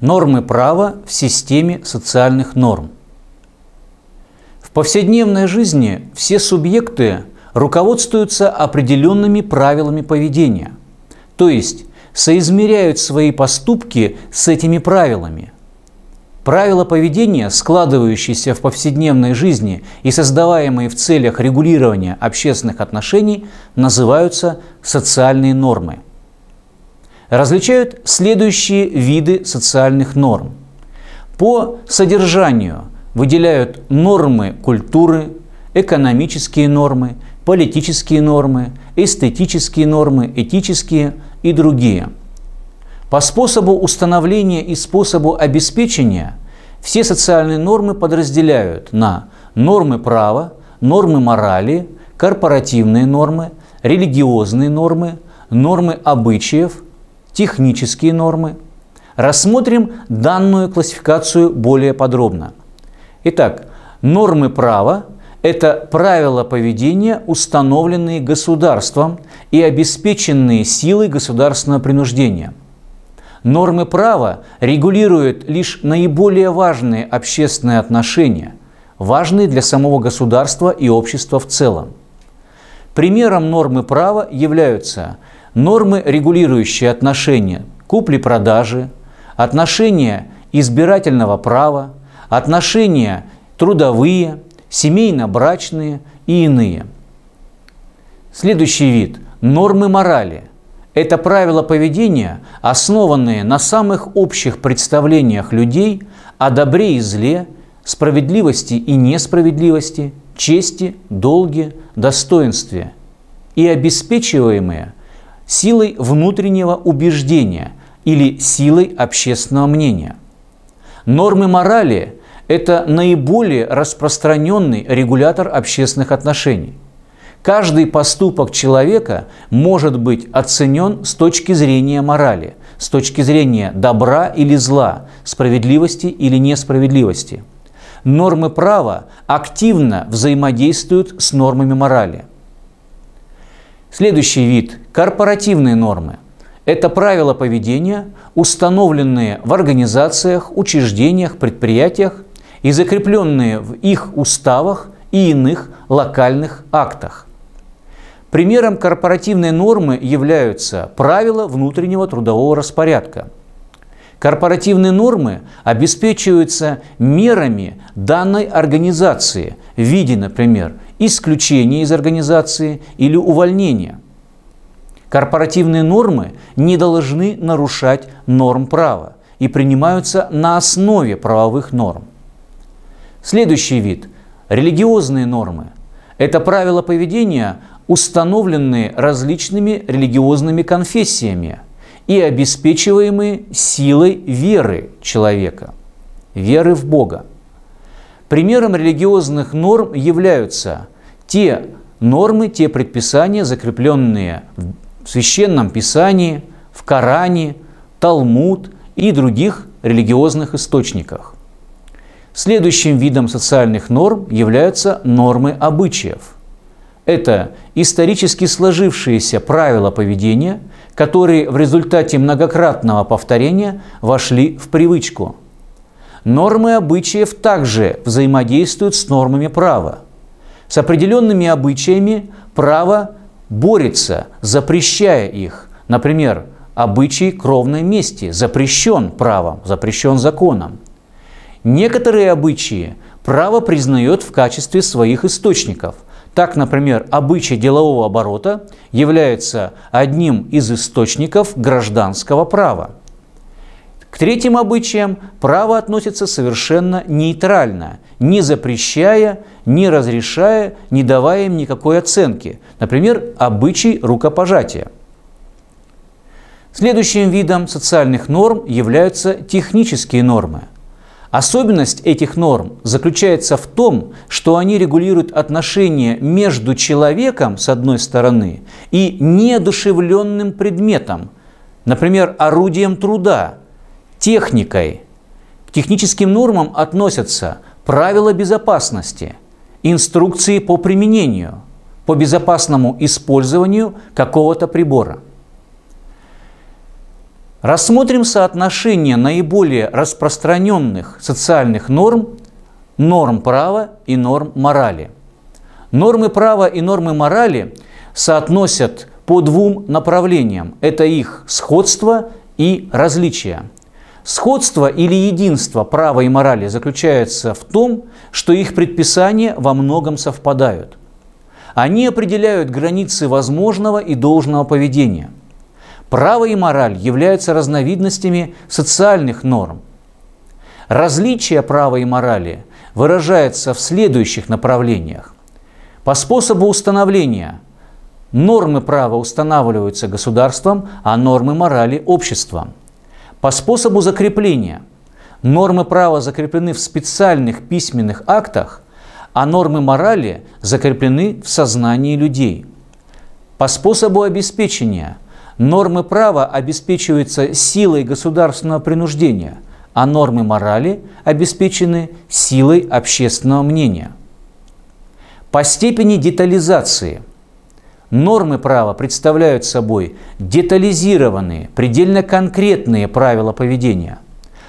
Нормы права в системе социальных норм. В повседневной жизни все субъекты руководствуются определенными правилами поведения, то есть соизмеряют свои поступки с этими правилами. Правила поведения, складывающиеся в повседневной жизни и создаваемые в целях регулирования общественных отношений, называются социальные нормы – различают следующие виды социальных норм. По содержанию выделяют нормы культуры, экономические нормы, политические нормы, эстетические нормы, этические и другие. По способу установления и способу обеспечения все социальные нормы подразделяют на нормы права, нормы морали, корпоративные нормы, религиозные нормы, нормы обычаев – технические нормы. Рассмотрим данную классификацию более подробно. Итак, нормы права – это правила поведения, установленные государством и обеспеченные силой государственного принуждения. Нормы права регулируют лишь наиболее важные общественные отношения, важные для самого государства и общества в целом. Примером нормы права являются нормы, регулирующие отношения купли-продажи, отношения избирательного права, отношения трудовые, семейно-брачные и иные. Следующий вид – нормы морали. Это правила поведения, основанные на самых общих представлениях людей о добре и зле, справедливости и несправедливости, чести, долге, достоинстве и обеспечиваемые силой внутреннего убеждения или силой общественного мнения. Нормы морали – это наиболее распространенный регулятор общественных отношений. Каждый поступок человека может быть оценен с точки зрения морали, с точки зрения добра или зла, справедливости или несправедливости. Нормы права активно взаимодействуют с нормами морали – Следующий вид – корпоративные нормы. Это правила поведения, установленные в организациях, учреждениях, предприятиях и закрепленные в их уставах и иных локальных актах. Примером корпоративной нормы являются правила внутреннего трудового распорядка. Корпоративные нормы обеспечиваются мерами данной организации в виде, например, исключения из организации или увольнения. Корпоративные нормы не должны нарушать норм права и принимаются на основе правовых норм. Следующий вид – религиозные нормы. Это правила поведения, установленные различными религиозными конфессиями и обеспечиваемые силой веры человека, веры в Бога. Примером религиозных норм являются те нормы, те предписания, закрепленные в Священном Писании, в Коране, Талмуд и других религиозных источниках. Следующим видом социальных норм являются нормы обычаев. Это исторически сложившиеся правила поведения, которые в результате многократного повторения вошли в привычку – Нормы обычаев также взаимодействуют с нормами права. С определенными обычаями право борется, запрещая их. Например, обычай кровной мести запрещен правом, запрещен законом. Некоторые обычаи право признает в качестве своих источников. Так, например, обычай делового оборота является одним из источников гражданского права. К третьим обычаям право относится совершенно нейтрально, не запрещая, не разрешая, не давая им никакой оценки. Например, обычай рукопожатия. Следующим видом социальных норм являются технические нормы. Особенность этих норм заключается в том, что они регулируют отношения между человеком, с одной стороны, и неодушевленным предметом, например, орудием труда, техникой. К техническим нормам относятся правила безопасности, инструкции по применению, по безопасному использованию какого-то прибора. Рассмотрим соотношение наиболее распространенных социальных норм, норм права и норм морали. Нормы права и нормы морали соотносят по двум направлениям. Это их сходство и различие. Сходство или единство права и морали заключается в том, что их предписания во многом совпадают. Они определяют границы возможного и должного поведения. Право и мораль являются разновидностями социальных норм. Различие права и морали выражается в следующих направлениях. По способу установления нормы права устанавливаются государством, а нормы морали – обществом. По способу закрепления нормы права закреплены в специальных письменных актах, а нормы морали закреплены в сознании людей. По способу обеспечения нормы права обеспечиваются силой государственного принуждения, а нормы морали обеспечены силой общественного мнения – по степени детализации нормы права представляют собой детализированные, предельно конкретные правила поведения,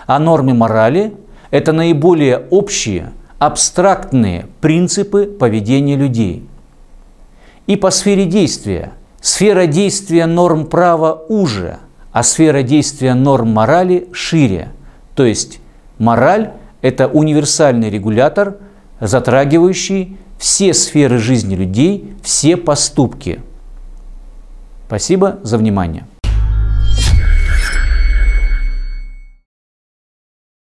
а нормы морали – это наиболее общие, абстрактные принципы поведения людей. И по сфере действия. Сфера действия норм права уже, а сфера действия норм морали шире. То есть мораль – это универсальный регулятор, затрагивающий все сферы жизни людей, все поступки. Спасибо за внимание.